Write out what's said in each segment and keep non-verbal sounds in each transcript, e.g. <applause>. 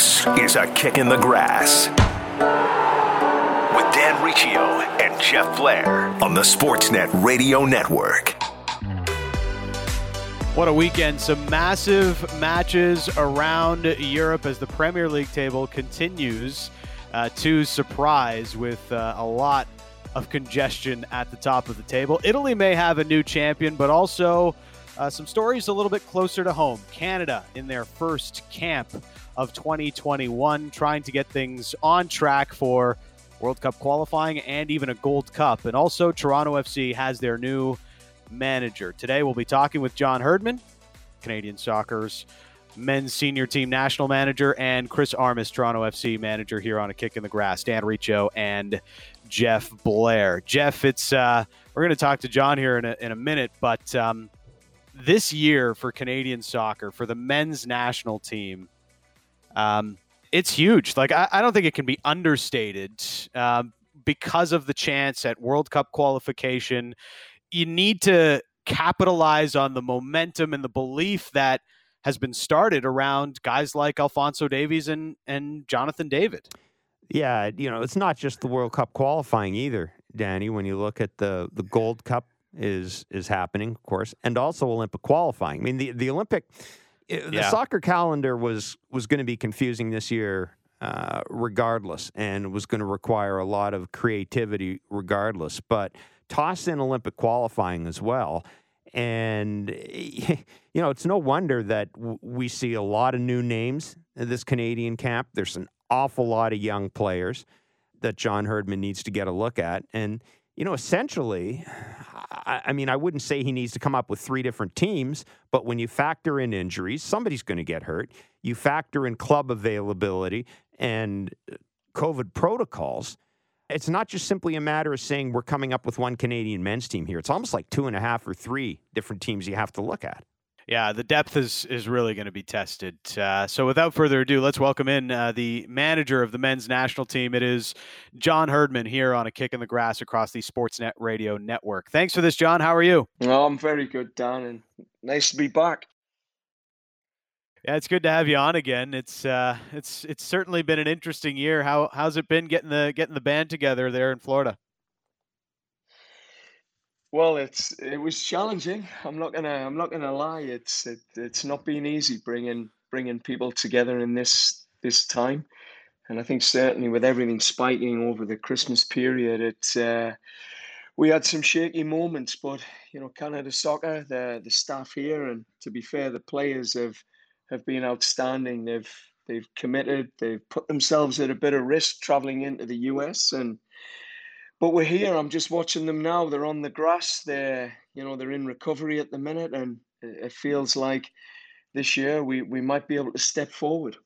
This is a kick in the grass with Dan Riccio and Jeff Blair on the Sportsnet Radio Network. What a weekend. Some massive matches around Europe as the Premier League table continues uh, to surprise with uh, a lot of congestion at the top of the table. Italy may have a new champion, but also uh, some stories a little bit closer to home. Canada in their first camp of 2021, trying to get things on track for World Cup qualifying and even a Gold Cup. And also, Toronto FC has their new manager. Today, we'll be talking with John Herdman, Canadian Soccer's men's senior team national manager, and Chris Armas, Toronto FC manager, here on a kick in the grass. Dan Riccio and Jeff Blair. Jeff, it's uh, we're going to talk to John here in a, in a minute, but um, this year for Canadian soccer for the men's national team, um, it's huge. Like I, I, don't think it can be understated um, because of the chance at World Cup qualification you need to capitalize on the momentum and the belief that has been started around guys like Alfonso Davies and and Jonathan David. Yeah, you know, it's not just the World Cup qualifying either, Danny. When you look at the the Gold Cup is is happening, of course, and also Olympic qualifying. I mean, the the Olympic, eh, the yeah. soccer calendar was was going to be confusing this year, uh, regardless, and was going to require a lot of creativity, regardless. But toss in Olympic qualifying as well. And, <laughs> you know, it's no wonder that we see a lot of new names in this Canadian camp. There's an awful lot of young players that John Herdman needs to get a look at. And, you know, essentially, I, I mean, I wouldn't say he needs to come up with three different teams, but when you factor in injuries, somebody's going to get hurt. You factor in club availability and uh, COVID protocols it's not just simply a matter of saying we're coming up with one Canadian men's team here. It's almost like two and a half or three different teams you have to look at. Yeah, the depth is is really going to be tested. Uh, so, without further ado, let's welcome in uh, the manager of the men's national team. It is John Herdman here on a kick in the grass across the Sportsnet Radio Network. Thanks for this, John. How are you? Oh, I'm very good, Dan, and nice to be back. Yeah, it's good to have you on again. It's uh, it's it's certainly been an interesting year. How how's it been getting the getting the band together there in Florida? Well, it's it was challenging. I'm not gonna I'm not gonna lie. It's it, it's not been easy bringing bringing people together in this this time, and I think certainly with everything spiking over the Christmas period, it's uh, we had some shaky moments. But you know, Canada Soccer, the the staff here, and to be fair, the players have have been outstanding. They've they've committed. They've put themselves at a bit of risk traveling into the US, and but we're here. I'm just watching them now. They're on the grass. They're you know they're in recovery at the minute, and it feels like this year we we might be able to step forward.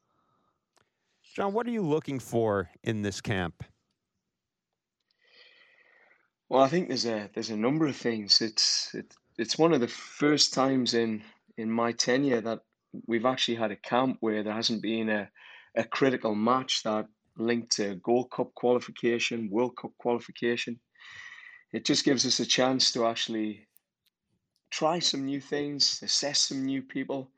John, what are you looking for in this camp? Well, I think there's a there's a number of things. It's it, it's one of the first times in in my tenure that we've actually had a camp where there hasn't been a, a critical match that linked to Gold Cup qualification, World Cup qualification. It just gives us a chance to actually try some new things, assess some new people,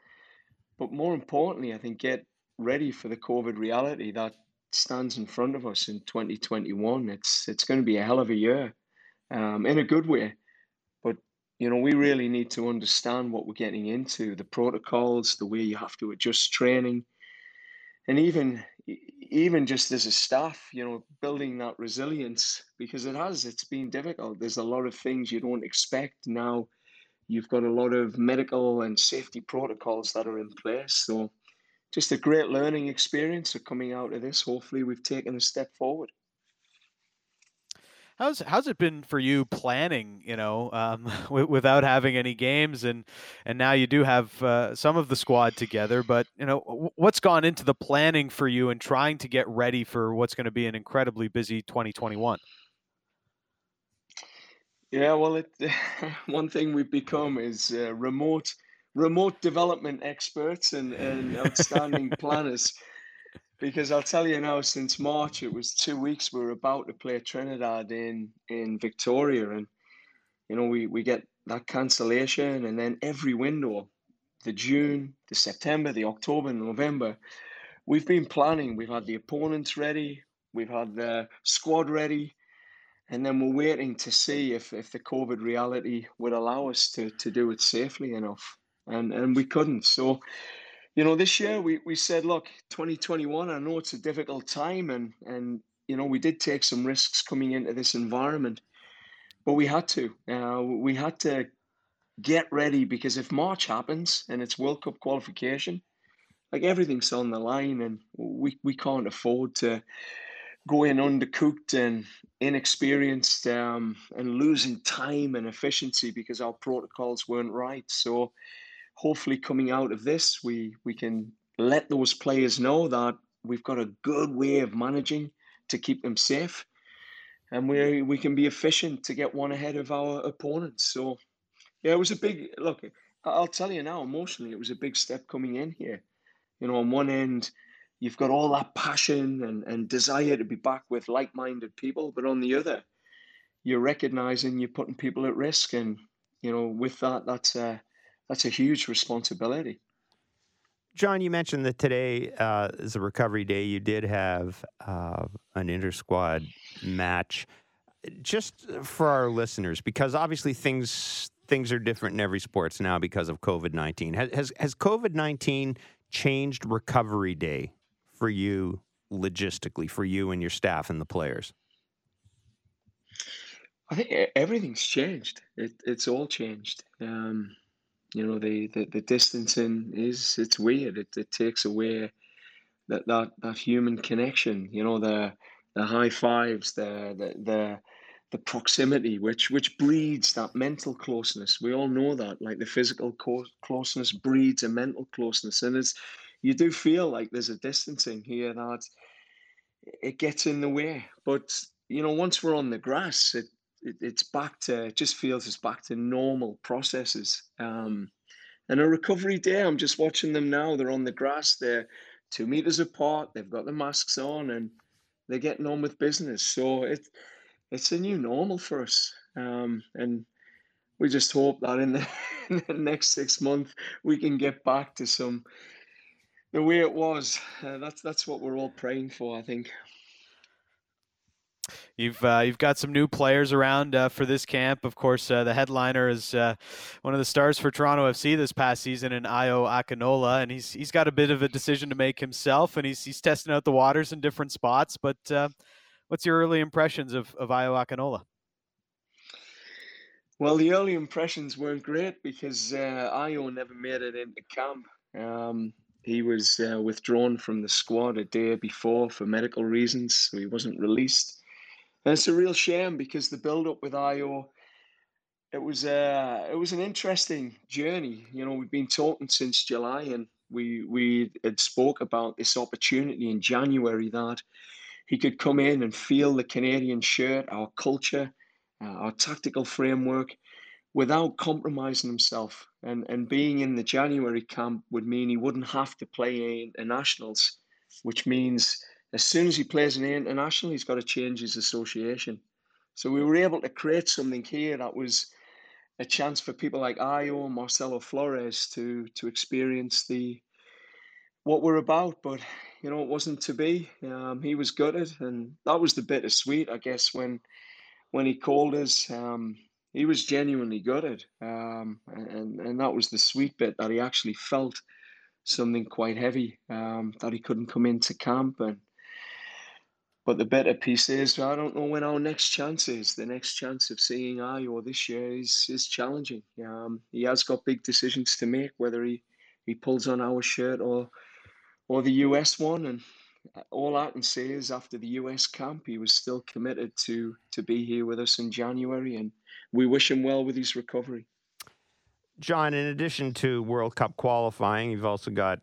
but more importantly, I think get ready for the COVID reality that stands in front of us in 2021. It's it's going to be a hell of a year, um, in a good way But you know, we really need to understand what we're getting into, the protocols, the way you have to adjust training, and even even just as a staff, you know, building that resilience because it has it's been difficult. There's a lot of things you don't expect now. You've got a lot of medical and safety protocols that are in place. So just a great learning experience of coming out of this. Hopefully we've taken a step forward. How's how's it been for you planning? You know, um, <laughs> w- without having any games, and and now you do have uh, some of the squad together. But you know, w- what's gone into the planning for you and trying to get ready for what's going to be an incredibly busy 2021? Yeah, well, it, <laughs> one thing we've become is uh, remote remote development experts and, and outstanding <laughs> planners because I'll tell you now, since March, it was two weeks. We were about to play Trinidad in in Victoria, and you know we we get that cancellation, and then every window, the June, the September, the October, November, we've been planning. We've had the opponents ready. We've had the squad ready. And then we're waiting to see if, if the COVID reality would allow us to, to do it safely enough. And and we couldn't. So, you know, this year we, we said, look, 2021, I know it's a difficult time and and you know, we did take some risks coming into this environment, but we had to. Uh, we had to get ready because if March happens and it's World Cup qualification, like everything's on the line, and we, we can't afford to go in undercooked and inexperienced um, and losing time and efficiency because our protocols weren't right. So hopefully coming out of this, we we can let those players know that we've got a good way of managing to keep them safe, and we we can be efficient to get one ahead of our opponents. So yeah, it was a big look. I'll tell you now, emotionally, it was a big step coming in here. You know, on one end, you've got all that passion and, and desire to be back with like minded people, but on the other, you're recognizing you're putting people at risk. And, you know, with that, that's a, that's a huge responsibility. John, you mentioned that today uh, is a recovery day. You did have uh, an inter squad match. Just for our listeners, because obviously things things are different in every sports now because of COVID nineteen. Has has, has COVID nineteen changed recovery day for you logistically, for you and your staff and the players? I think everything's changed. It, it's all changed. Um, you know, the, the, the distancing is it's weird. It, it takes away that, that that human connection. You know, the the high fives, the the the the proximity, which which breeds that mental closeness. We all know that, like the physical co- closeness breeds a mental closeness, and it's you do feel like there's a distancing here that it gets in the way. But you know, once we're on the grass, it, it it's back to it just feels it's back to normal processes. Um, and a recovery day, I'm just watching them now. They're on the grass. They're two meters apart. They've got the masks on, and they're getting on with business. So it it's a new normal for us. Um, and we just hope that in the, <laughs> in the, next six months we can get back to some the way it was. Uh, that's that's what we're all praying for, I think. You've uh, you've got some new players around uh, for this camp. Of course, uh, the headliner is uh, one of the stars for Toronto FC this past season in Ayo Akinola, and he's he's got a bit of a decision to make himself, and he's he's testing out the waters in different spots. But uh, what's your early impressions of of Ayo Akinola? Well, the early impressions weren't great because uh, Ayo never made it into camp. Um, he was uh, withdrawn from the squad a day before for medical reasons, so he wasn't released. And it's a real shame because the build-up with Ayo, it was uh, it was an interesting journey. You know, we've been talking since July, and we we had spoke about this opportunity in January that he could come in and feel the Canadian shirt, our culture, uh, our tactical framework, without compromising himself. And, and being in the January camp would mean he wouldn't have to play internationals, which means as soon as he plays an international, he's got to change his association. So we were able to create something here that was a chance for people like Ayo, Marcelo Flores to to experience the what we're about. But you know, it wasn't to be. Um, he was gutted, and that was the bittersweet, I guess, when when he called us. Um, he was genuinely gutted, um, and and that was the sweet bit that he actually felt something quite heavy um, that he couldn't come into camp and. But the better piece is I don't know when our next chance is. The next chance of seeing Ayo this year is is challenging. Um, he has got big decisions to make, whether he, he pulls on our shirt or or the US one. And all I can say is after the US camp, he was still committed to to be here with us in January, and we wish him well with his recovery. John, in addition to World Cup qualifying, you've also got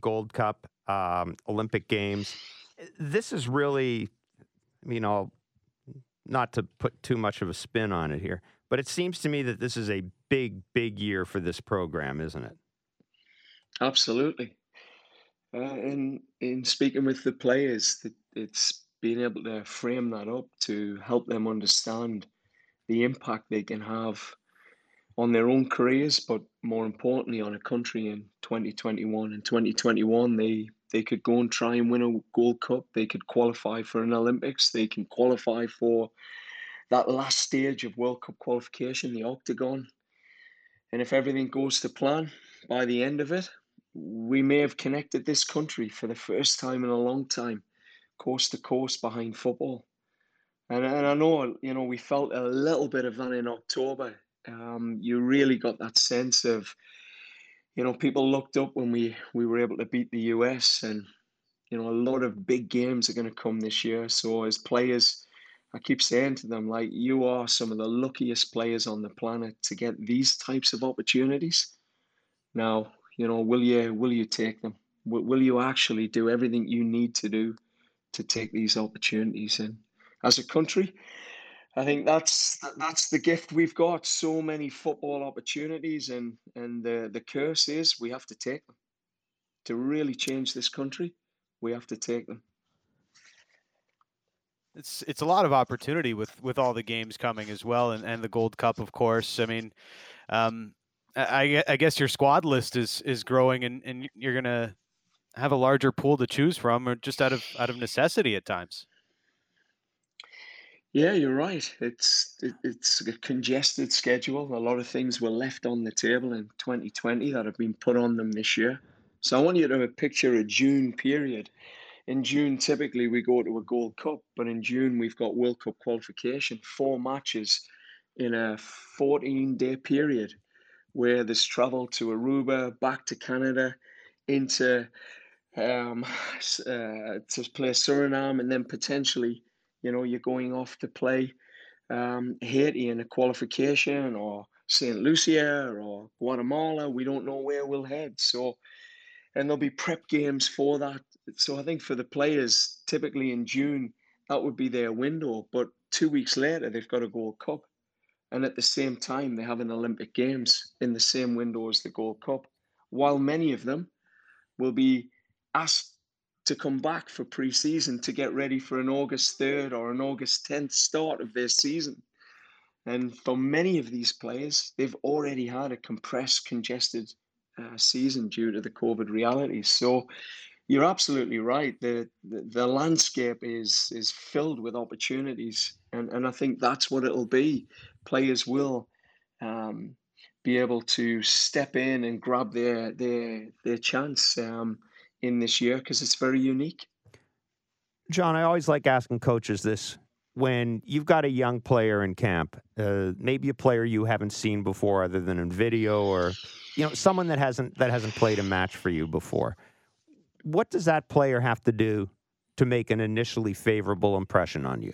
Gold Cup, um, Olympic Games. This is really, you know, not to put too much of a spin on it here, but it seems to me that this is a big, big year for this program, isn't it? Absolutely. Uh, in in speaking with the players, it's being able to frame that up to help them understand the impact they can have on their own careers, but more importantly on a country in 2021. In 2021, they they could go and try and win a Gold Cup. They could qualify for an Olympics. They can qualify for that last stage of World Cup qualification, the Octagon. And if everything goes to plan, by the end of it, we may have connected this country for the first time in a long time, coast to coast behind football. And, and I know, you know, we felt a little bit of that in October. Um, you really got that sense of, you know, people looked up when we, we were able to beat the US, and, you know, a lot of big games are going to come this year. So, as players, I keep saying to them, like, you are some of the luckiest players on the planet to get these types of opportunities. Now, you know, will you will you take them? Will, you actually do everything you need to do to take these opportunities? And as a country, I think that's that's the gift we've got. So many football opportunities, and and the the curse is we have to take them. To really change this country, we have to take them. It's it's a lot of opportunity with with all the games coming as well, and, and the Gold Cup, of course. I mean, um, I, I guess your squad list is is growing, and, and you're gonna have a larger pool to choose from, or just out of out of necessity at times. Yeah, you're right. It's it, it's a congested schedule. A lot of things were left on the table in 2020 that have been put on them this year. So I want you to picture a June period. In June, typically we go to a Gold Cup, but in June we've got World Cup qualification, four matches in a 14 day period where there's travel to Aruba, back to Canada, into um, <sighs> uh, to play Suriname, and then potentially you know, you're going off to play um, Haiti in a qualification or St. Lucia or Guatemala. We don't know where we'll head. So, and there'll be prep games for that. So I think for the players, typically in June, that would be their window. But two weeks later, they've got a Gold Cup. And at the same time, they have an Olympic Games in the same window as the Gold Cup. While many of them will be asked to come back for pre-season to get ready for an August 3rd or an August 10th start of their season. And for many of these players, they've already had a compressed, congested uh, season due to the COVID realities. So you're absolutely right. The, the, the landscape is is filled with opportunities, and and I think that's what it'll be. Players will um, be able to step in and grab their their their chance. Um, in this year because it's very unique. John, I always like asking coaches this. When you've got a young player in camp, uh, maybe a player you haven't seen before other than in video or you know someone that hasn't that hasn't played a match for you before. What does that player have to do to make an initially favorable impression on you?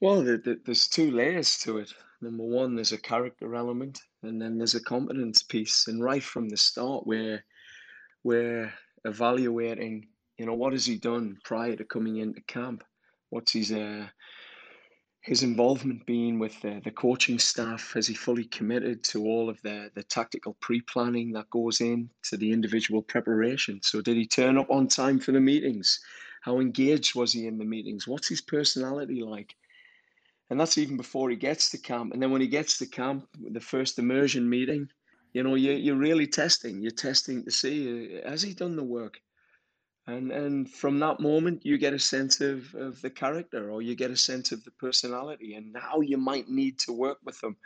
Well, the, the, there's two layers to it. Number one, there's a character element, and then there's a competence piece. And right from the start, we're we're evaluating, you know, what has he done prior to coming into camp? What's his uh, his involvement been with the, the coaching staff? Has he fully committed to all of the, the tactical pre planning that goes in to the individual preparation? So, did he turn up on time for the meetings? How engaged was he in the meetings? What's his personality like? And that's even before he gets to camp. And then when he gets to camp, the first immersion meeting, you know, you, you're really testing. You're testing to see uh, has he done the work, and and from that moment you get a sense of of the character, or you get a sense of the personality, and how you might need to work with them.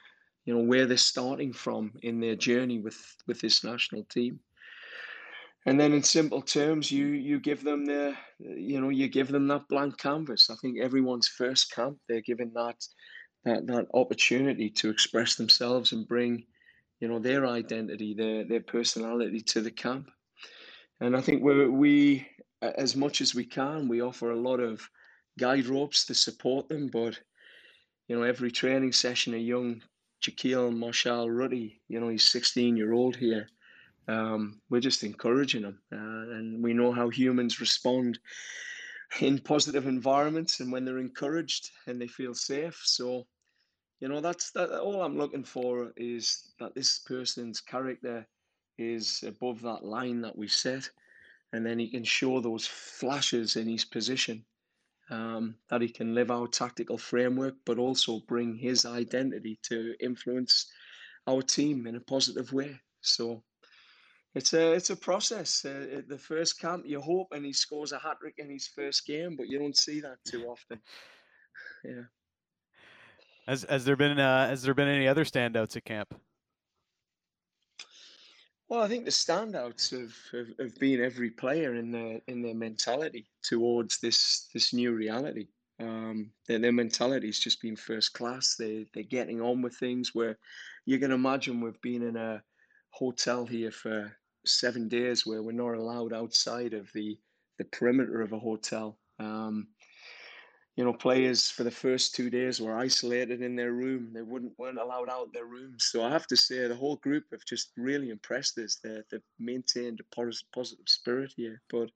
You know where they're starting from in their journey with with this national team and then in simple terms you you give them the you know you give them that blank canvas. I think everyone's first camp they're given that that that opportunity to express themselves and bring you know their identity their their personality to the camp. And i think we we as much as we can we offer a lot of guide ropes to support them but you know every training session a young Jahkeele Marshall Rutty, you know, he's 16 year old here um, we're just encouraging them. Uh, and we know how humans respond in positive environments and when they're encouraged and they feel safe. So, you know, that's that. All I'm looking for is that this person's character is above that line that we set, and then he can show those flashes in his position. Um, that he can live our tactical framework, but also bring his identity to influence our team in a positive way. So it's a it's a process. Uh, the first camp, you hope, and he scores a hat trick in his first game, but you don't see that too often. Yeah. Has has there been uh, has there been any other standouts at camp? Well, I think the standouts have, have, have been every player in their in their mentality towards this this new reality. Um, their, their mentality has just been first class. They they're getting on with things. Where you can imagine we've been in a hotel here for seven days where we're not allowed outside of the the perimeter of a hotel. Um, you know, players for the first two days were isolated in their room. They wouldn't weren't allowed out their rooms. So I have to say, the whole group have just really impressed us. They, they've maintained a positive spirit here. But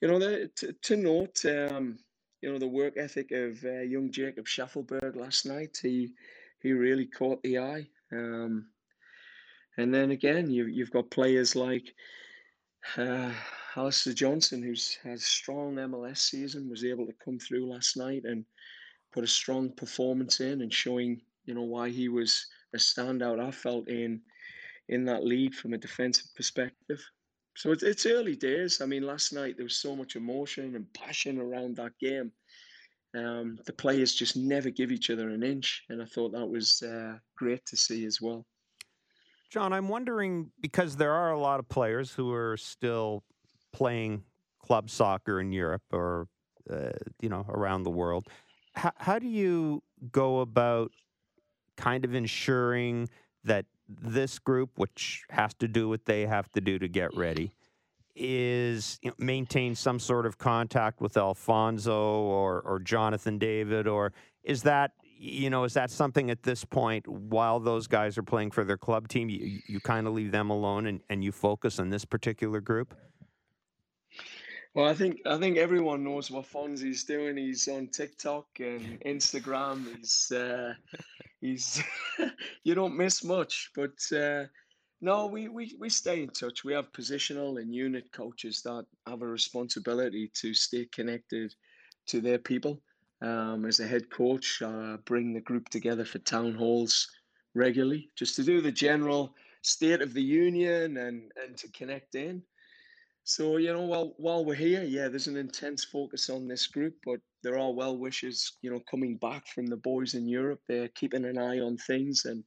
you know, the, to, to note, um, you know, the work ethic of uh, young Jacob Shaffelburg last night. He he really caught the eye. Um, and then again, you you've got players like. Uh, Alistair Johnston, who's had a strong MLS season, was able to come through last night and put a strong performance in and showing, you know, why he was a standout. I felt in in that league from a defensive perspective. So it's, it's early days. I mean, last night there was so much emotion and passion around that game. Um, the players just never give each other an inch, and I thought that was uh, great to see as well. John, I'm wondering because there are a lot of players who are still playing club soccer in Europe or uh, you know around the world. How, how do you go about kind of ensuring that this group, which has to do what they have to do to get ready, is you know, maintain some sort of contact with Alfonso or or Jonathan David, or is that you know is that something at this point while those guys are playing for their club team, you you kind of leave them alone and, and you focus on this particular group? Well, I think I think everyone knows what Fonzie's doing. He's on TikTok and Instagram. He's uh, he's <laughs> you don't miss much, but uh, no, we, we we stay in touch. We have positional and unit coaches that have a responsibility to stay connected to their people. Um, as a head coach, uh, bring the group together for town halls regularly, just to do the general state of the union and and to connect in. So you know, while while we're here, yeah, there's an intense focus on this group, but there are well wishers, you know, coming back from the boys in Europe. They're keeping an eye on things, and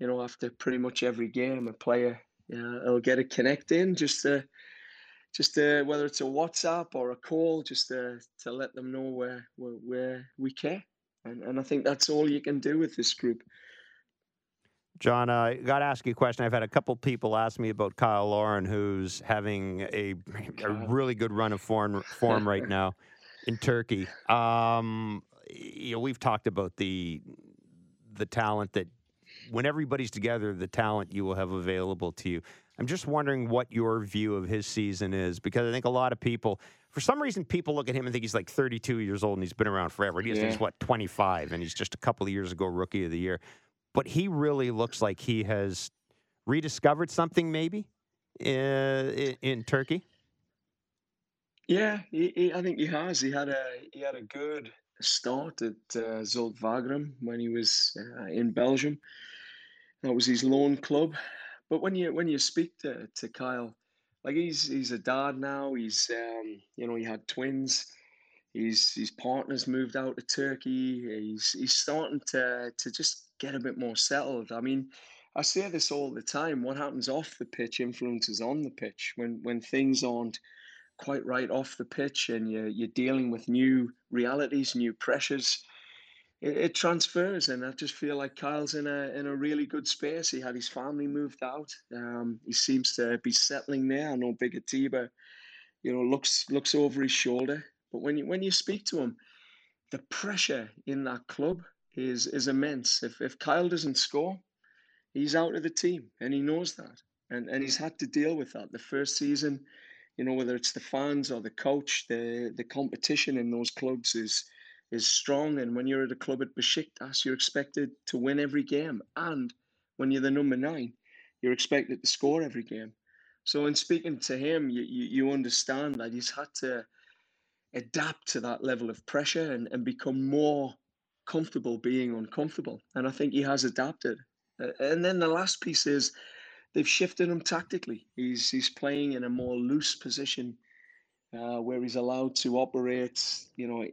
you know, after pretty much every game, a player know, will get a connect in just to just to, whether it's a WhatsApp or a call, just to, to let them know where, where where we care, and and I think that's all you can do with this group. John, I uh, got to ask you a question. I've had a couple people ask me about Kyle Larin, who's having a, <laughs> a really good run of form, form right <laughs> now in Turkey. Um, you know, we've talked about the the talent that when everybody's together, the talent you will have available to you. I'm just wondering what your view of his season is because I think a lot of people, for some reason, people look at him and think he's like 32 years old and he's been around forever. He yeah. he's what 25 and he's just a couple of years ago rookie of the year but he really looks like he has rediscovered something maybe in, in, in Turkey. Yeah, he, he, I think he has. He had a he had a good start at uh, Zulte Waregem when he was uh, in Belgium. That was his loan club. But when you when you speak to, to Kyle, like he's he's a dad now. He's um, you know he had twins. His his partner's moved out to Turkey. He's he's starting to to just get a bit more settled. I mean, I say this all the time. What happens off the pitch influences on the pitch. When when things aren't quite right off the pitch and you're you're dealing with new realities, new pressures, it, it transfers. And I just feel like Kyle's in a in a really good space. He had his family moved out. Um, he seems to be settling there. I know Big Atiba, you know, looks looks over his shoulder. But when you when you speak to him, the pressure in that club is is immense. If if Kyle doesn't score, he's out of the team, and he knows that, and and he's had to deal with that. The first season, you know, whether it's the fans or the coach, the the competition in those clubs is is strong. And when you're at a club at Besiktas, you're expected to win every game, and when you're the number nine, you're expected to score every game. So in speaking to him, you, you, you understand that he's had to adapt to that level of pressure and, and become more comfortable being uncomfortable. And I think he has adapted. And then the last piece is they've shifted him tactically. He's he's playing in a more loose position uh, where he's allowed to operate, you know,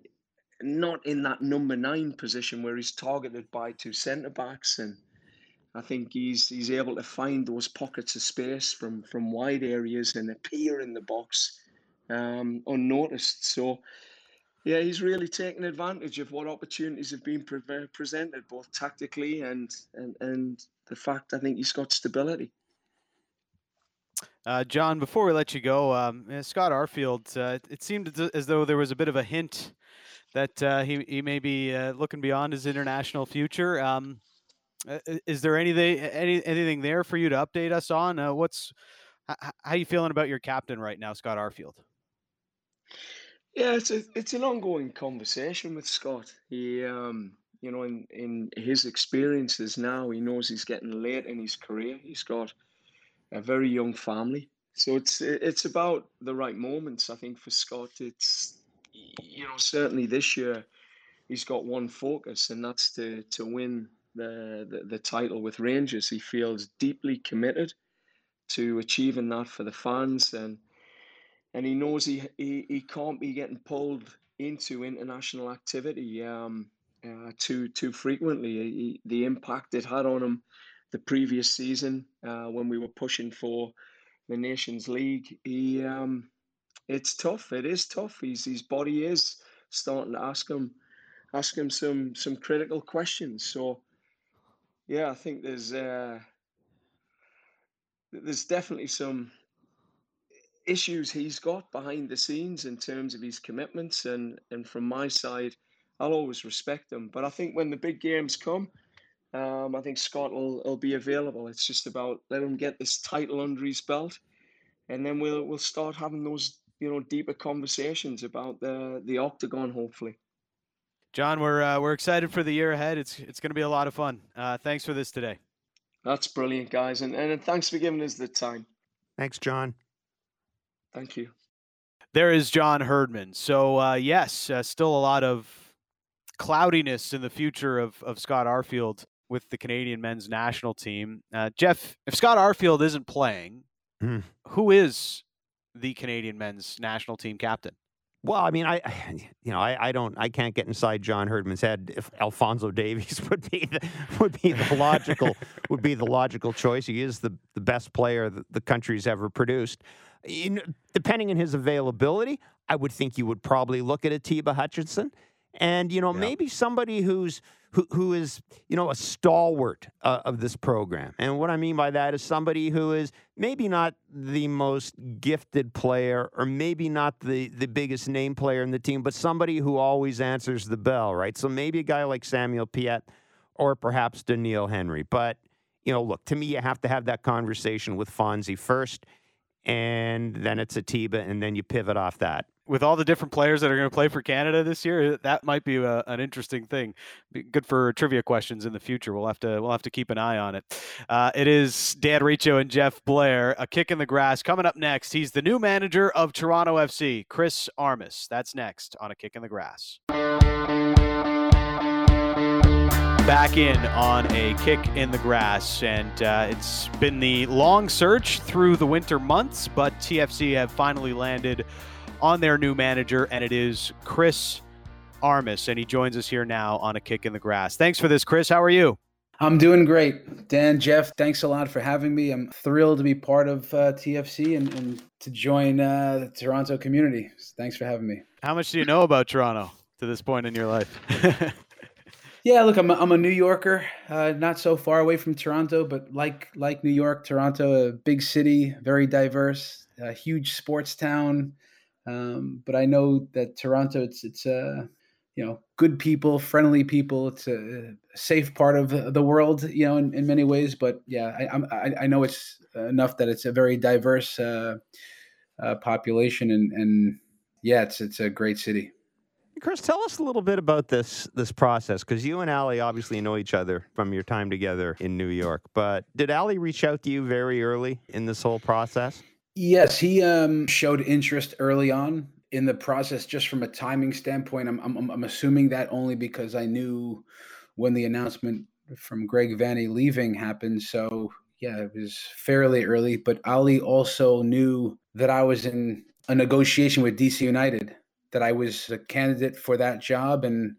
not in that number nine position where he's targeted by two centre backs, and I think he's he's able to find those pockets of space from from wide areas and appear in the box um, unnoticed. So. Yeah, he's really taken advantage of what opportunities have been pre- presented, both tactically and, and and the fact I think he's got stability. Uh, John, before we let you go, um, Scott Arfield, uh, it seemed as though there was a bit of a hint that uh, he, he may be uh, looking beyond his international future. Um, is there anything any, anything there for you to update us on? Uh, what's how are you feeling about your captain right now, Scott Arfield? Yeah, it's a, it's an ongoing conversation with Scott. He, um, you know, in in his experiences now, he knows he's getting late in his career. He's got a very young family. So it's it's about the right moments. I think for Scott, it's you know certainly this year he's got one focus, and that's to to win the, the the title with Rangers. He feels deeply committed to achieving that for the fans, and and he knows he he, he can't be getting pulled into international activity um, uh, too too frequently. He, the impact it had on him the previous season uh, when we were pushing for the Nations League. He, um, it's tough. It is tough. He's, his body is starting to ask him, ask him some some critical questions. So, yeah, I think there's uh, there's definitely some issues he's got behind the scenes in terms of his commitments, and and from my side, I'll always respect them. But I think when the big games come um, I think Scott will, will be available. It's just about let him get this title under his belt, and then we'll we'll start having those you know deeper conversations about the the octagon. Hopefully, John, we're uh, we're excited for the year ahead. It's it's going to be a lot of fun. Uh, thanks for this today. That's brilliant, guys, and and thanks for giving us the time. Thanks, John. Thank you. There is John Herdman. So uh, yes, uh, still a lot of cloudiness in the future of of Scott Arfield with the Canadian men's national team. Uh, Jeff, if Scott Arfield isn't playing, mm. who is the Canadian men's national team captain? Well, I mean, I, <sighs> you know, I, I don't, I can't get inside John Herdman's head if Alfonso Davies <laughs> would be the, would be the logical, would be the logical choice. He is the, the best player that the country's ever produced. In, depending on his availability, I would think you would probably look at Atiba Hutchinson, and you know, maybe somebody who's who, who is, you know, a stalwart uh, of this program. And what I mean by that is somebody who is maybe not the most gifted player or maybe not the, the biggest name player in the team, but somebody who always answers the bell, right? So maybe a guy like Samuel Piette or perhaps Doneil Henry. But, you know, look, to me, you have to have that conversation with Fonzie first, and then it's Atiba, and then you pivot off that with all the different players that are going to play for Canada this year, that might be a, an interesting thing. Be good for trivia questions in the future. We'll have to we'll have to keep an eye on it. Uh, it is Dan Riccio and Jeff Blair. A kick in the grass coming up next. He's the new manager of Toronto FC, Chris Armas. That's next on a kick in the grass. Back in on a kick in the grass, and uh, it's been the long search through the winter months, but TFC have finally landed on their new manager, and it is Chris Armas, and he joins us here now on a kick in the grass. Thanks for this, Chris. How are you? I'm doing great. Dan, Jeff, thanks a lot for having me. I'm thrilled to be part of uh, TFC and, and, to join uh, the Toronto community. Thanks for having me. How much do you know about Toronto to this point in your life? <laughs> yeah, look, I'm a, I'm a New Yorker, uh, not so far away from Toronto, but like like New York, Toronto, a big city, very diverse, a huge sports town. Um, but I know that Toronto, it's it's uh, you know good people, friendly people. It's a safe part of the world, you know, in, in many ways. But yeah, I, I, I know it's enough that it's a very diverse uh, uh, population, and and yeah, it's it's a great city. Chris, tell us a little bit about this this process because you and Ali obviously know each other from your time together in New York. But did Ali reach out to you very early in this whole process? Yes, he um, showed interest early on in the process. Just from a timing standpoint, I'm, I'm I'm assuming that only because I knew when the announcement from Greg Vanney leaving happened. So Yeah, it was fairly early, but Ali also knew that I was in a negotiation with DC United, that I was a candidate for that job, and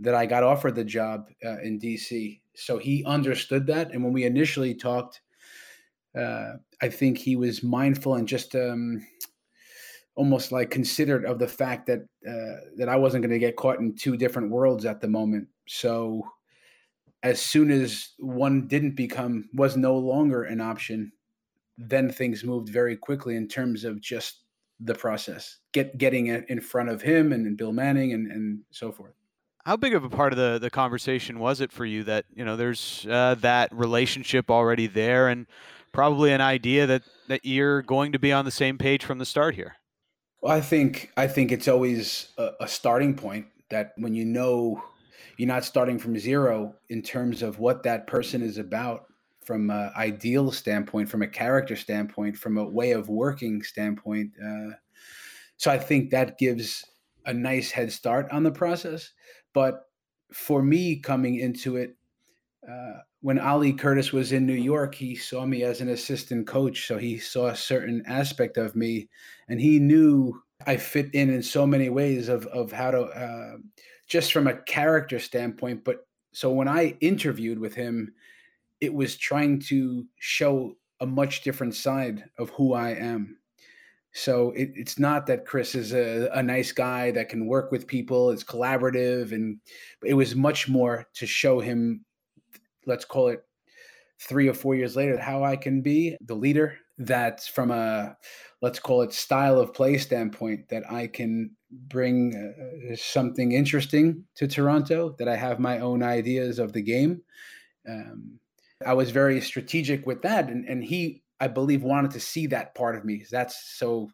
that I got offered the job uh, in DC. So he understood that, and when we initially talked, uh, I think he was mindful and just um, almost like considered of the fact that uh, that I wasn't going to get caught in two different worlds at the moment. So as soon as one didn't become was no longer an option, then things moved very quickly in terms of just the process, get getting it in front of him and, Bill Manning and, and so forth. How big of a part of the, the conversation was it for you that you know there's uh, that relationship already there and probably an idea that that you're going to be on the same page from the start here? Well, I think I think it's always a, a starting point that when you know you're not starting from zero in terms of what that person is about from an ideal standpoint, from a character standpoint, from a way of working standpoint. Uh, so I think that gives a nice head start on the process. But for me coming into it, uh, when Ali Curtis was in New York, he saw me as an assistant coach. So he saw a certain aspect of me, and he knew I fit in in so many ways of of how to uh, just from a character standpoint. But so when I interviewed with him, it was trying to show a much different side of who I am. So it, it's not that Chris is a, a nice guy that can work with people. It's collaborative, and it was much more to show him let's call it three or four years later, how I can be the leader that from a let's call it style of play standpoint that I can bring uh, something interesting to Toronto that I have my own ideas of the game. Um, I was very strategic with that, and, and he, I believe, wanted to see that part of me. That's so.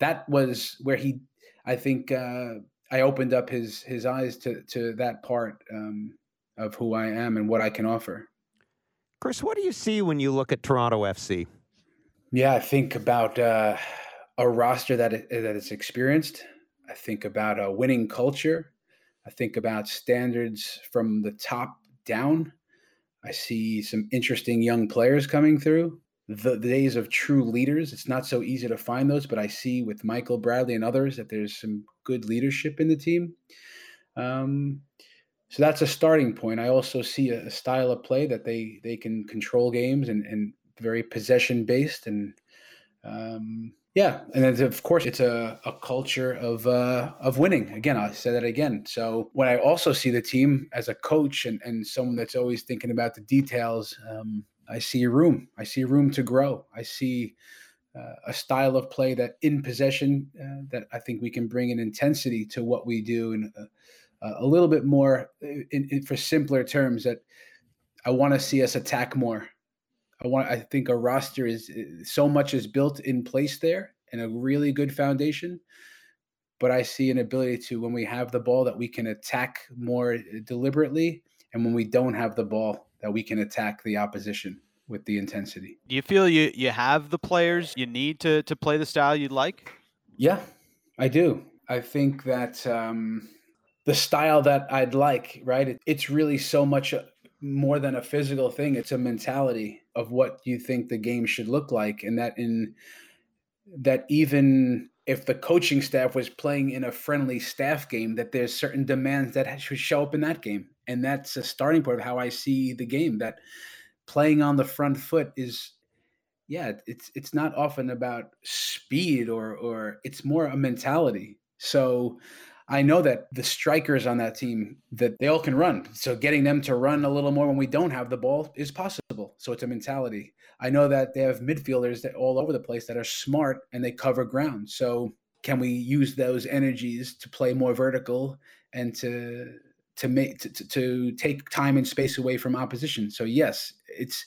That was where he, I think, uh, I opened up his his eyes to to that part. Um, of who I am and what I can offer. Chris, what do you see when you look at Toronto FC? Yeah, I think about uh, a roster that it, that is experienced. I think about a winning culture. I think about standards from the top down. I see some interesting young players coming through. The, the, days of true leaders, it's not so easy to find those, but I see with Michael Bradley and others that there's some good leadership in the team. Um, so that's a starting point. I also see a, a, style of play that they they can control games and and very possession based and um, yeah, and then of course it's a, a culture of uh, of winning. Again, I'll say that again. So when I also see the team as a coach and and someone that's always thinking about the details, um, I see a room. I see room to grow. I see. Uh, a style of play that in possession uh, that I think we can bring an intensity to what we do and uh, uh, a little bit more in, in, for simpler terms that I want to see us attack more. I want I think a roster is so much is built in place there and a really good foundation. But I see an ability to when we have the ball that we can attack more deliberately and when we don't have the ball that we can attack the opposition with the intensity. Do you feel you you have the players you need to to play the style you'd like? Yeah, I do. I think that um, the style that I'd like, right? It, it's really so much uh, more than a physical thing. It's a mentality of what you think the game should look like. And that in that even if the coaching staff was playing in a friendly staff game, that there's certain demands that should show up in that game. And that's a starting point of how I see the game. That playing on the front foot is yeah, it's it's not often about speed or or it's more a mentality. So I know that the strikers on that team that they all can run. So getting them to run a little more when we don't have the ball is possible. So it's a mentality. I know that they have midfielders that all over the place that are smart and they cover ground. So can we use those energies to play more vertical and to to make to, to take time and space away from opposition? So yes, it's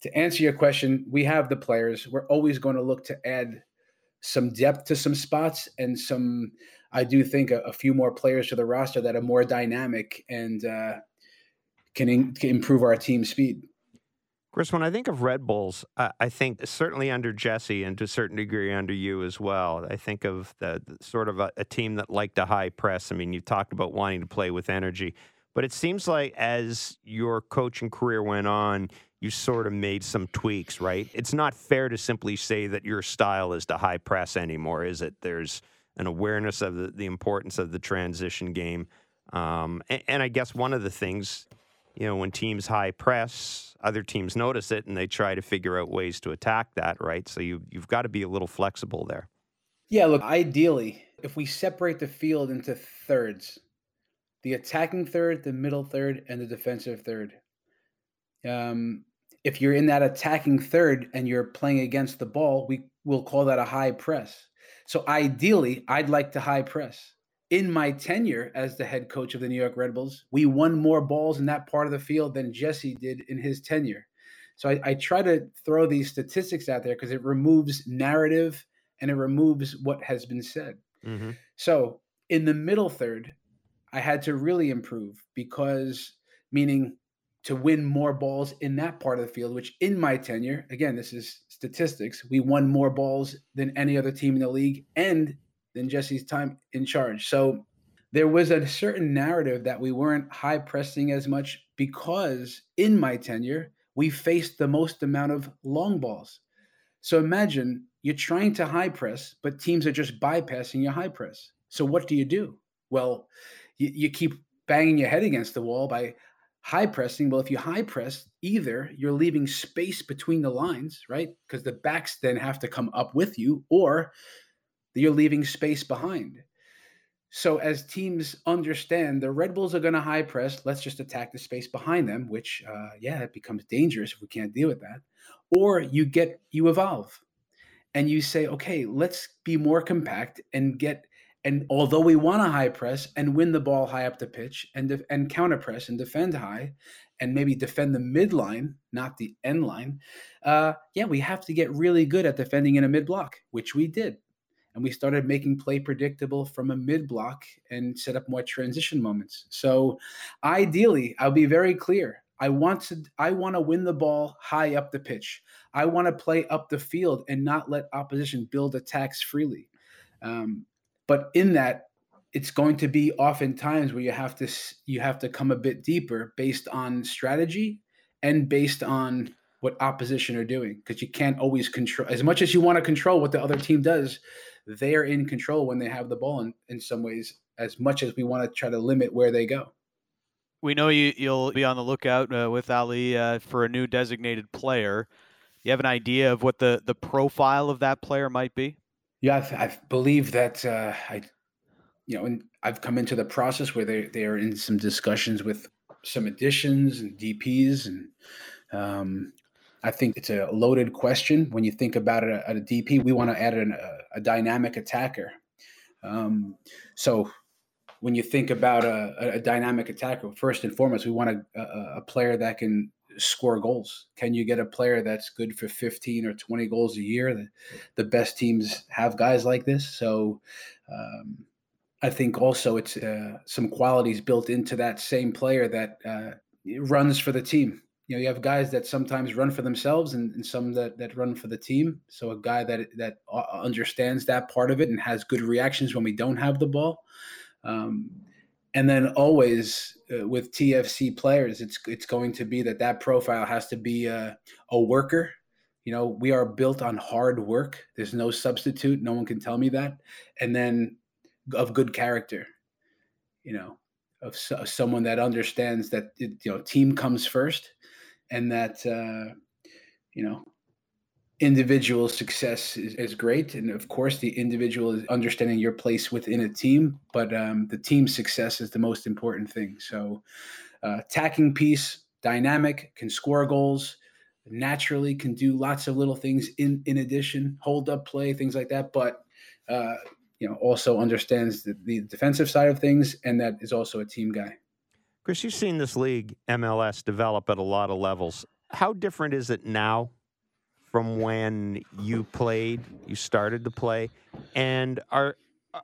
to answer your question, we have the players. We're always going to look to add some depth to some spots and some I do think a, a, few more players to the roster that are more dynamic and uh, can, in, can, improve our team speed. Chris, when I think of Red Bulls, uh, I think certainly under Jesse and to a certain degree under you as well. I think of the, the sort of a, a, team that liked a high press. I mean, you talked about wanting to play with energy, but it seems like as your coaching career went on, you sort of made some tweaks, right? It's not fair to simply say that your style is to high press anymore, is it? There's an awareness of the, the importance of the transition game. Um, and, and I guess one of the things, you know, when teams high press, other teams notice it and they try to figure out ways to attack that, right? So you, you've got to be a little flexible there. Yeah, look, ideally, if we separate the field into thirds, the attacking third, the middle third, and the defensive third. Um, if you're in that attacking third and you're playing against the ball, we will call that a high press. So ideally, I'd like to high press. In my tenure as the head coach of the New York Red Bulls, we won more balls in that part of the field than Jesse did in his tenure. So I, I try to throw these statistics out there because it removes narrative and it removes what has been said. Mm-hmm. So in the middle third, I had to really improve because, meaning to win more balls in that part of the field, which in my tenure, again, this is statistics, we won more balls than any other team in the league and than Jesse's time in charge. So there was a certain narrative that we weren't high pressing as much because in my tenure, we faced the most amount of long balls. So imagine you're trying to high press, but teams are just bypassing your high press. So what do you do? Well, you, you keep banging your head against the wall by high pressing, well, if you high press, either you're leaving space between the lines, right? Because the backs then have to come up with you, or you're leaving space behind. So as teams understand the Red Bulls are going to high press, let's just attack the space behind them, which uh, yeah, it becomes dangerous if we can't deal with that. Or you get you evolve, and you say, okay, let's be more compact and get and although we want to high press and win the ball high up the pitch and de- and counter press and defend high, and maybe defend the midline, not the end line, uh, yeah, we have to get really good at defending in a mid block, which we did. And we started making play predictable from a mid block and set up more transition moments. So, ideally, I'll be very clear. I want to I want to win the ball high up the pitch. I want to play up the field and not let opposition build attacks freely. Um, but in that, it's going to be oftentimes where you have to you have to come a bit deeper based on strategy and based on what opposition are doing because you can't always control as much as you want to control what the other team does they're in control when they have the ball in, in some ways as much as we want to try to limit where they go. We know you, you'll be on the lookout uh, with Ali uh, for a new designated player. You have an idea of what the, the profile of that player might be yeah, I, I believe that uh, I, you know, and I've come into the process where they they are in some discussions with some additions and DPS, and um, I think it's a loaded question when you think about it at a DP. We want to add an, a, a, dynamic attacker. Um, so when you think about a, a, dynamic attacker, first and foremost, we want a, a, player that can score goals? Can you get a player that's good for 15 or 20 goals a year? The, the best teams have guys like this. So um, I think also it's uh, some qualities built into that same player that uh, runs for the team. You know, you have guys that sometimes run for themselves and, and, some that, that run for the team. So a guy that that uh, understands that part of it and has good reactions when we don't have the ball. Um, and then always uh, with TFC players, it's it's going to be that that profile has to be a, a worker. You know, we are built on hard work. There's no substitute. No one can tell me that. And then of good character. You know, of, so, someone that understands that it, you know team comes first, and that uh, you know individual success is, is, great. And of course the individual is understanding your place within a team but um, the team success is the most important thing. So uh, attacking piece dynamic can score goals naturally can do lots of little things in in addition hold up play things like that. But uh, you know also understands the, the defensive side of things and that is also a team guy. Chris you've seen this league MLS develop at a lot of levels. How different is it now from when you played, you started to play, and are uh,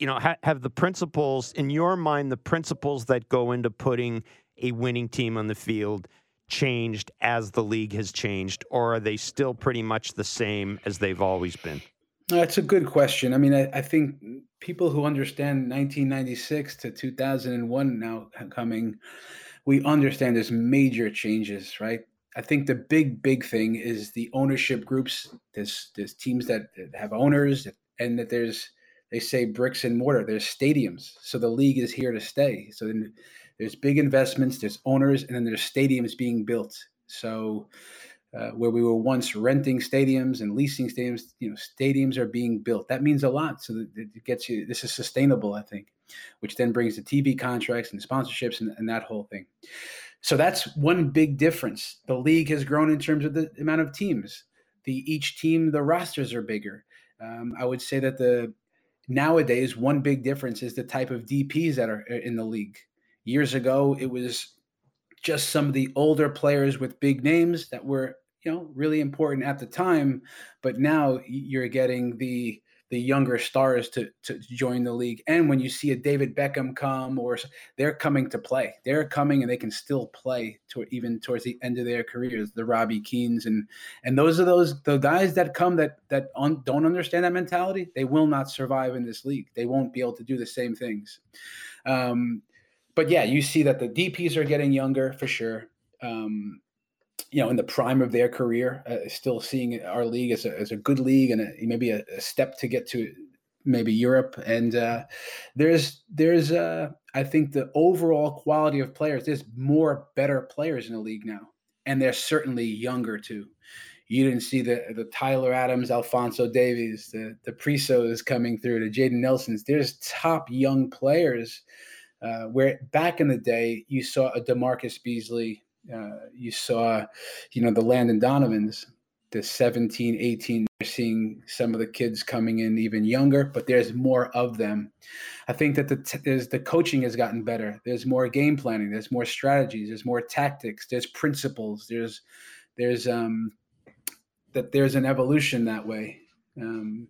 you know ha- have the principles in your mind the principles that go into putting a winning team on the field changed as the league has changed, or are they still pretty much the same as they've always been? That's a good question. I mean, I, I, think people who understand 1996 to 2001 now coming, we understand there's major changes, right? I think the big big thing is the ownership groups. There's there's teams that have owners, and that there's they say bricks and mortar. There's stadiums, so the league is here to stay. So then there's big investments, there's owners, and then there's stadiums being built. So uh, where we were once renting stadiums and leasing stadiums, you know, stadiums are being built. That means a lot. So it gets you. This is sustainable, I think, which then brings the TV contracts and sponsorships and, and that whole thing. So that's one big difference. The league has grown in terms of the amount of teams. The each team, the rosters are bigger. Um, I would say that the nowadays one big difference is the type of DPs that are uh, in the league. Years ago, it was just some of the older players with big names that were you know really important at the time but now you're getting the the younger stars to to join the league. And when you see a David Beckham come or they're coming to play. They're coming and they can still play to even towards the end of their careers the Robbie Keanes and and those are those the guys that come that that un, don't understand that mentality they will not survive in this league. They won't be able to do the same things. Um, but yeah you see that the DPs are getting younger for sure. Um, you know, in the prime of their career, uh, still seeing our league as a, as a good league and a, maybe a, a, step to get to maybe Europe. And uh, there's there's uh, I think the overall quality of players. There's more better players in the league now, and they're certainly younger too. You didn't see the the Tyler Adams, Alphonso Davies, the the Prisos coming through, the Jayden Nelsons. There's top young players. Uh, where back in the day you saw a DaMarcus Beasley, uh, you saw, you know, the Landon Donovans, the 17, 18, you're seeing some of the kids coming in even younger, but there's more of them. I think that the t- the coaching has gotten better. There's more game planning. There's more strategies. There's more tactics. There's principles. There's there's um that there's an evolution that way. Um,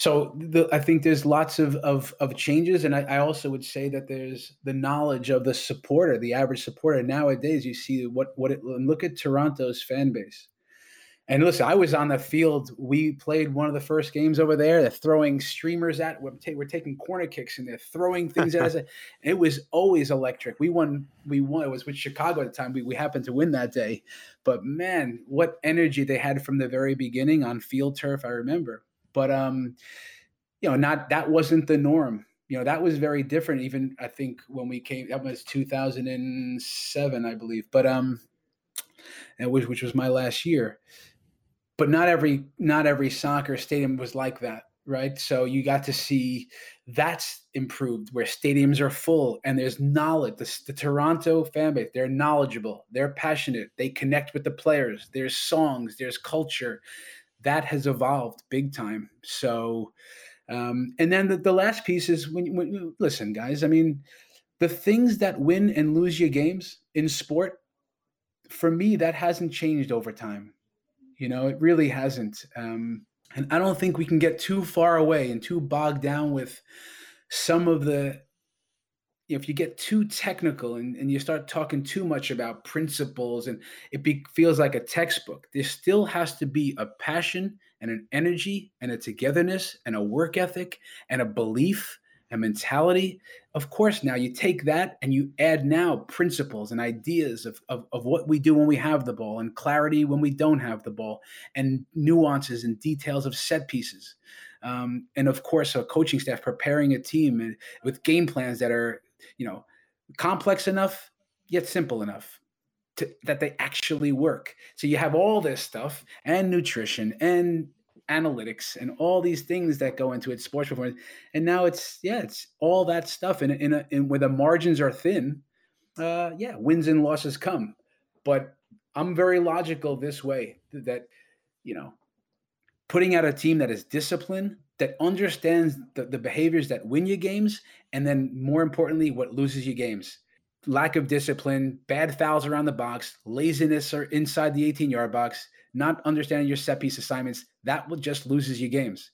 so the, I think there's lots of, of, of changes, and I, I, also would say that there's the knowledge of the supporter, the average supporter. Nowadays, you see what what it, look at Toronto's fan base. And listen, I was on the field. We played one of the first games over there. They're throwing streamers at. We're, we're taking corner kicks and they're throwing <laughs> things at us. It was always electric. We won. We won. It was with Chicago at the time. We, we happened to win that day. But man, what energy they had from the very beginning on field turf. I remember. But um, you know, not that wasn't the norm. You know, that was very different. Even I think when we came, that was 2007, I believe. But um, and which which was my last year. But not every not every soccer stadium was like that right? So you got to see that's improved where stadiums are full and there's knowledge. The, the, Toronto fan base, they're knowledgeable, they're passionate, they connect with the players. There's songs, there's culture, that has evolved big time. So, um, and then the, the last piece is when, when listen, guys. I mean, the things that win and lose your games in sport, for me, that hasn't changed over time. You know, it really hasn't. Um, and I don't think we can get too far away and too bogged down with some of the if you get too technical and, and you start talking too much about principles and it be, feels like a textbook, there still has to be a passion and an energy and a togetherness and a work ethic and a belief and mentality. Of course, now you take that and you add now principles and ideas of, of, of what we do when we have the ball and clarity when we don't have the ball and nuances and details of set pieces. Um, and of course, a coaching staff preparing a team and with game plans that are you know, complex enough yet simple enough to, that they actually work. So you have all this stuff and nutrition and analytics and all these things that go into it, sports performance. And now it's yeah, it's all that stuff in in, a, in where the margins are thin. Uh, yeah, wins and losses come, but I'm very logical this way that you know, putting out a team that is disciplined, that understands the, the behaviors that win you games, and then more importantly, what loses you games. Lack of discipline, bad fouls around the box, laziness or inside the 18 yard box, not understanding your set piece assignments, that will just loses you games.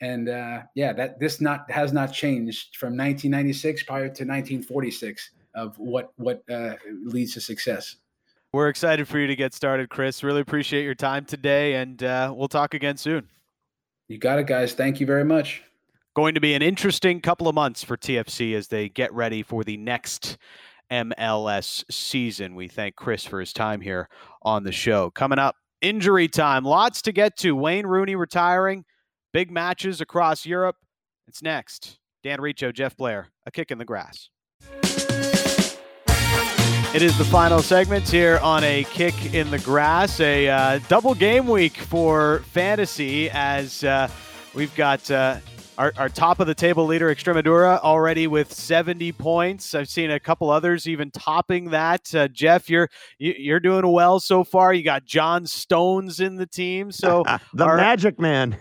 And uh, yeah, that this not has not changed from 1996 prior to 1946 of what what uh, leads to success. We're excited for you to get started, Chris. Really appreciate your time today, and uh, we'll talk again soon. You got it, guys. Thank you very much. Going to be an interesting couple of months for TFC as they get ready for the next MLS season. We thank Chris for his time here on the show. Coming up, injury time. Lots to get to. Wayne Rooney retiring, big matches across Europe. It's next. Dan Riccio, Jeff Blair, a kick in the grass. It is the final segment here on a kick in the grass, a uh, double game week for fantasy as uh, we've got uh, our, our, top of the table leader, Extremadura, already with 70 points. I've seen a couple others even topping that. Uh, Jeff, you're you're doing well so far. You got John Stones in the team, so <laughs> the our, Magic Man.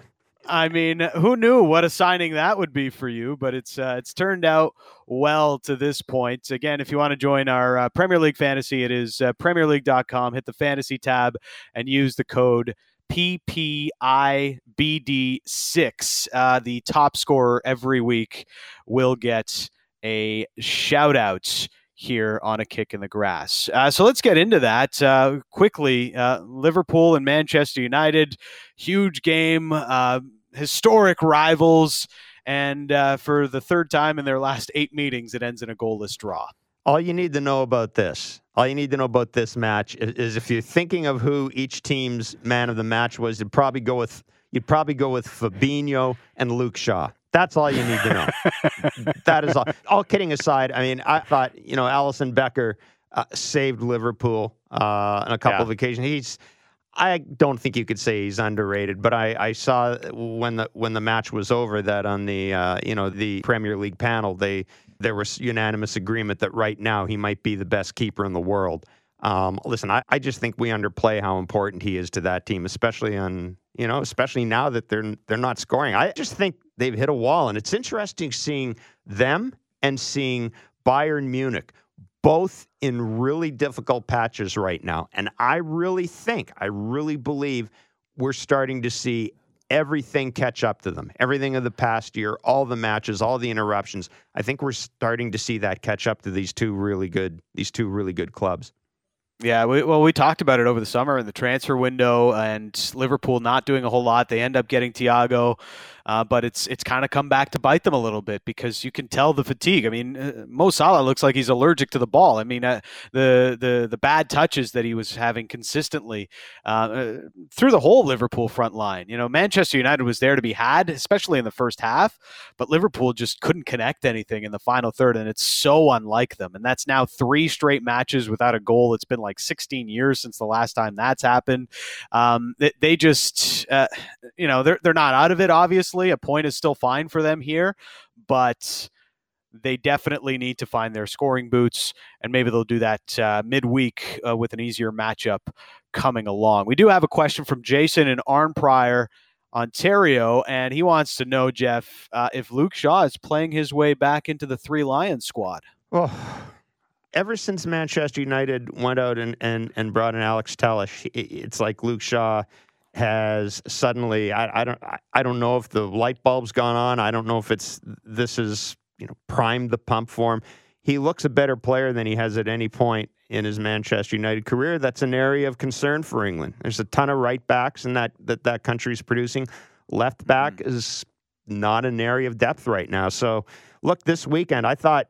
I mean, who knew what a signing that would be for you? But it's uh, it's turned out well to this point. Again, if you want to join our uh, Premier League fantasy, it is uh, PremierLeague.com. Hit the fantasy tab and use the code PPIBD6. Uh, the top scorer every week will get a shout out here on a kick in the grass. Uh, so let's get into that uh, quickly. Uh, Liverpool and Manchester United, huge game, uh, historic rivals. And uh, for the third time in their last eight meetings, it ends in a goalless draw. All you need to know about this, all you need to know about this match is, is if you're thinking of who each team's man of the match was, you'd probably go with you'd probably go with Fabinho and Luke Shaw. That's all you need to know. <laughs> that is all. All kidding aside, I mean, I thought you know Alisson Becker uh, saved Liverpool uh, on a couple yeah. of occasions. He's I don't think you could say he's underrated, but I, I saw when the when the match was over that on the uh, you know the Premier League panel they there was unanimous agreement that right now he might be the best keeper in the world. Um, listen, I, I just think we underplay how important he is to that team, especially on you know especially now that they're they're not scoring. I just think they've hit a wall, and it's interesting seeing them and seeing Bayern Munich both in really difficult patches right now. And I really think, I really believe we're starting to see everything catch up to them. Everything of the past year, all the matches, all the interruptions. I think we're starting to see that catch up to these two really good these two really good clubs. Yeah, we, well, we talked about it over the summer in the transfer window, and Liverpool not doing a whole lot. They end up getting Thiago. Uh, but it's it's kind of come back to bite them a little bit because you can tell the fatigue. I mean, uh, Mo Salah looks like he's allergic to the ball. I mean, uh, the the the bad touches that he was having consistently uh, uh, through the whole Liverpool front line. You know, Manchester United was there to be had, especially in the first half, but Liverpool just couldn't connect anything in the final third, and it's so unlike them. And that's now three straight matches without a goal. It's been like 16 years since the last time that's happened. Um, they, they, just, you know, they're they're not out of it, obviously obviously. A point is still fine for them here, but they definitely need to find their scoring boots, and maybe they'll do that uh, midweek uh, with an easier matchup coming along. We do have a question from Jason in Arnprior, Ontario, and he wants to know, Jeff, uh, if Luke Shaw is playing his way back into the Three Lions squad. Well, ever since Manchester United went out and, and, and brought in Alex Telles, it's like Luke Shaw has suddenly I, I don't I don't know if the light bulb's gone on. I don't know if it's this is you know primed the pump for him. He looks a better player than he has at any point in his Manchester United career. That's an area of concern for England. There's a ton of right backs in that that that country's producing. Left back mm-hmm. is not an area of depth right now. So look, this weekend I thought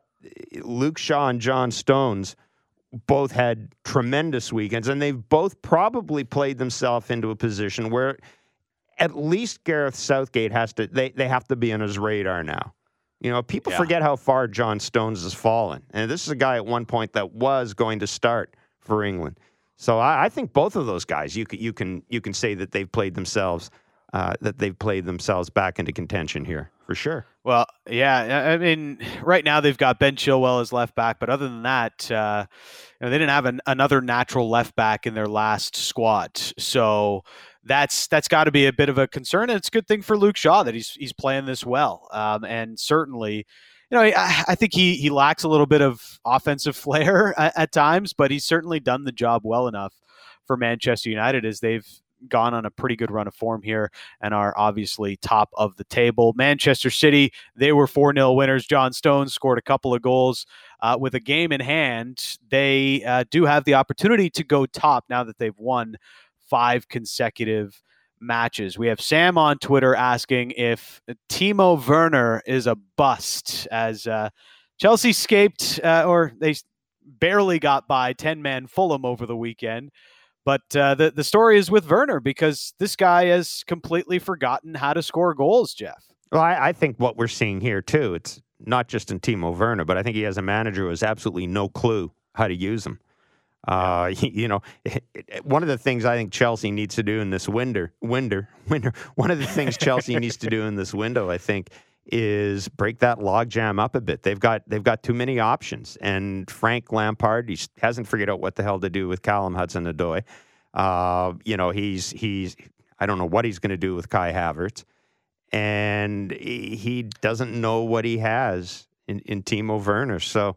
Luke Shaw and John Stones both had tremendous weekends, and they've both probably played themselves into a position where at least Gareth Southgate has to they, they have to be on his radar now. You know, people yeah. forget how far John Stones has fallen. And this is a guy at one point that was going to start for England. So I, I think both of those guys you can you can you can say that they've played themselves uh, that they've played themselves back into contention here for sure. Well, yeah, I mean, <sighs> right now they've got Ben Chilwell as left back, but other than that, uh, you know, they didn't have an, another natural left back in their last squad, so that's that's got to be a bit of a concern. And it's a good thing for Luke Shaw that he's he's playing this well, um, and certainly. You know, I, I, think he, he lacks a little bit of offensive <laughs> flair at, at times, but he's certainly done the job well enough for Manchester United as they've gone on a pretty good run of form here and are obviously top of the table. Manchester City, they were 4 0 winners. John Stones scored a couple of goals. Uh, with a game in hand, they uh, do have the opportunity to go top now that they've won five consecutive matches. We have Sam on Twitter asking if Timo Werner is a bust as uh, Chelsea escaped, uh, or they barely got by 10 man Fulham over the weekend. But uh, the, the story is with Werner because this guy has completely forgotten how to score goals, Jeff. Well, I, I think what we're seeing here, too, it's not just in Timo Werner, but I think he has a manager who has absolutely no clue how to use him. Uh, <laughs> you know, <laughs> one of the things I think Chelsea needs to do in this winter, winter, winter. <laughs> One of the things Chelsea needs to do in this window, I think, is break that logjam up a bit. They've got they've got too many options, and Frank Lampard he hasn't figured out what the hell to do with Callum Hudson-Odoi. Uh, you know, he's he's I don't know what he's going to do with Kai Havertz, and he doesn't know what he has in, in Timo Werner. So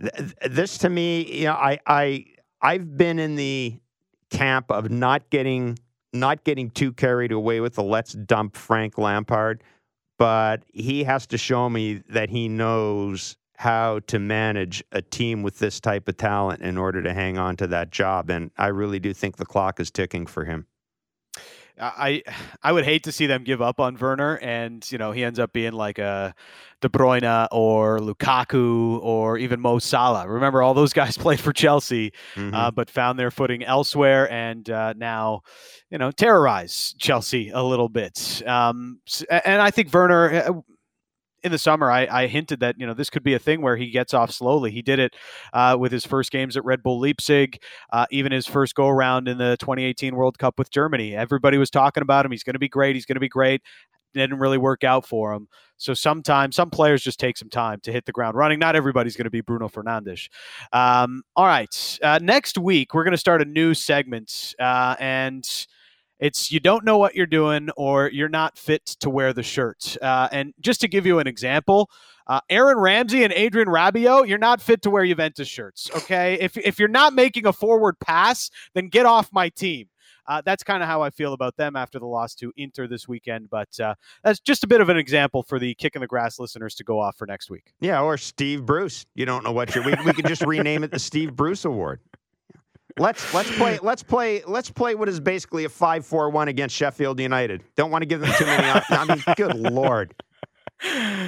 th- this to me, you know, I I I've been in the camp of not getting not getting too carried away with the let's dump Frank Lampard but he has to show me that he knows how to manage a team with this type of talent in order to hang on to that job. And I really do think the clock is ticking for him. I <sighs> I would hate to see them give up on Werner, and you know he ends up being like a De Bruyne or Lukaku or even Mo Salah. Remember, all those <laughs> guys played for Chelsea, uh, mm-hmm. uh, but found their footing elsewhere, and uh, now you know terrorize Chelsea a little bit. Um, and I think Werner uh, in the summer, I, I, hinted that you know this could be a thing where he gets off slowly. He did it uh, with his first games at Red Bull Leipzig, uh, even his first go around in the 2018 World Cup with Germany. Everybody was talking about him. He's going to be great. He's going to be great. didn't really work out for him. So sometimes some players just take some time to hit the ground running. Not everybody's going to be Bruno Fernandes. Um, all right, uh, next week we're going to start a new segment uh, and it's you don't know what you're doing or you're not fit to wear the shirt. Uh, and just to give you an example, uh, Aaron Ramsey and Adrien Rabiot, you're not fit to wear Juventus shirts. Okay, if if you're not making a forward pass, then get off my team. Uh, that's kind of how I feel about them after the loss to Inter this weekend. But uh, that's just a bit of an example for the kick in the grass listeners to go off for next week. Yeah, or Steve Bruce. You don't know what you're. We, we could just <laughs> rename it the Steve Bruce Award. Let's let's play <laughs> let's play let's play what is basically a five four one against Sheffield United. Don't want to give them too many. I mean, good lord.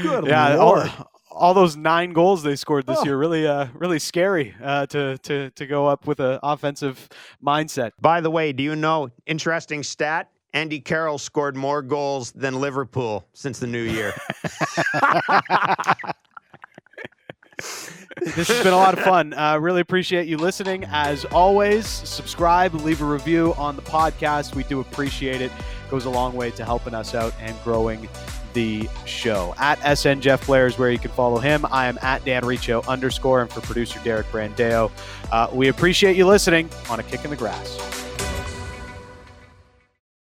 Good yeah, lord. All, all those nine goals they scored this oh. year really uh really scary uh, to to to go up with an offensive mindset. By the way, do you know interesting stat? Andy Carroll scored more goals than Liverpool since the new year. <laughs> <laughs> this has been a lot of fun. Uh, really appreciate you listening. As always, subscribe, leave a review on the podcast. We do appreciate it. it goes a long way to helping us out and growing the show. At SN Jeff Blair is where you can follow him. I am at Dan Riccio underscore, and for producer Derek Brandeo. Uh, we appreciate you listening on A Kick in the Grass.